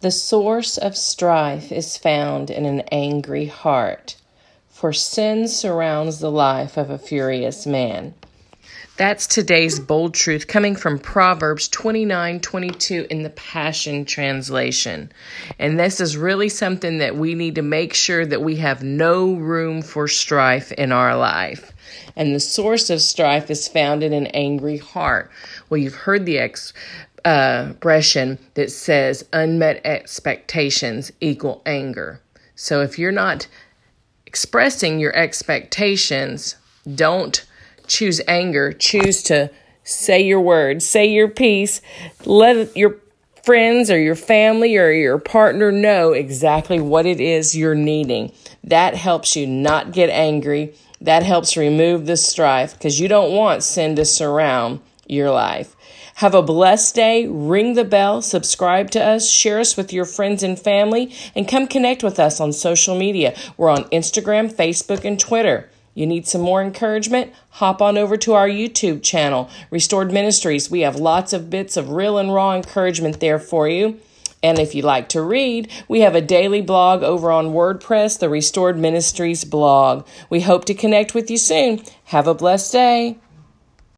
The source of strife is found in an angry heart, for sin surrounds the life of a furious man. That's today's bold truth coming from Proverbs 29 22 in the Passion Translation. And this is really something that we need to make sure that we have no room for strife in our life. And the source of strife is found in an angry heart. Well, you've heard the ex uh, expression that says unmet expectations equal anger. So if you're not expressing your expectations, don't choose anger. Choose to say your words, say your piece, let your friends or your family or your partner know exactly what it is you're needing. That helps you not get angry. That helps remove the strife because you don't want sin to surround your life. Have a blessed day. Ring the bell, subscribe to us, share us with your friends and family, and come connect with us on social media. We're on Instagram, Facebook, and Twitter. You need some more encouragement? Hop on over to our YouTube channel, Restored Ministries. We have lots of bits of real and raw encouragement there for you. And if you like to read, we have a daily blog over on WordPress, the Restored Ministries blog. We hope to connect with you soon. Have a blessed day.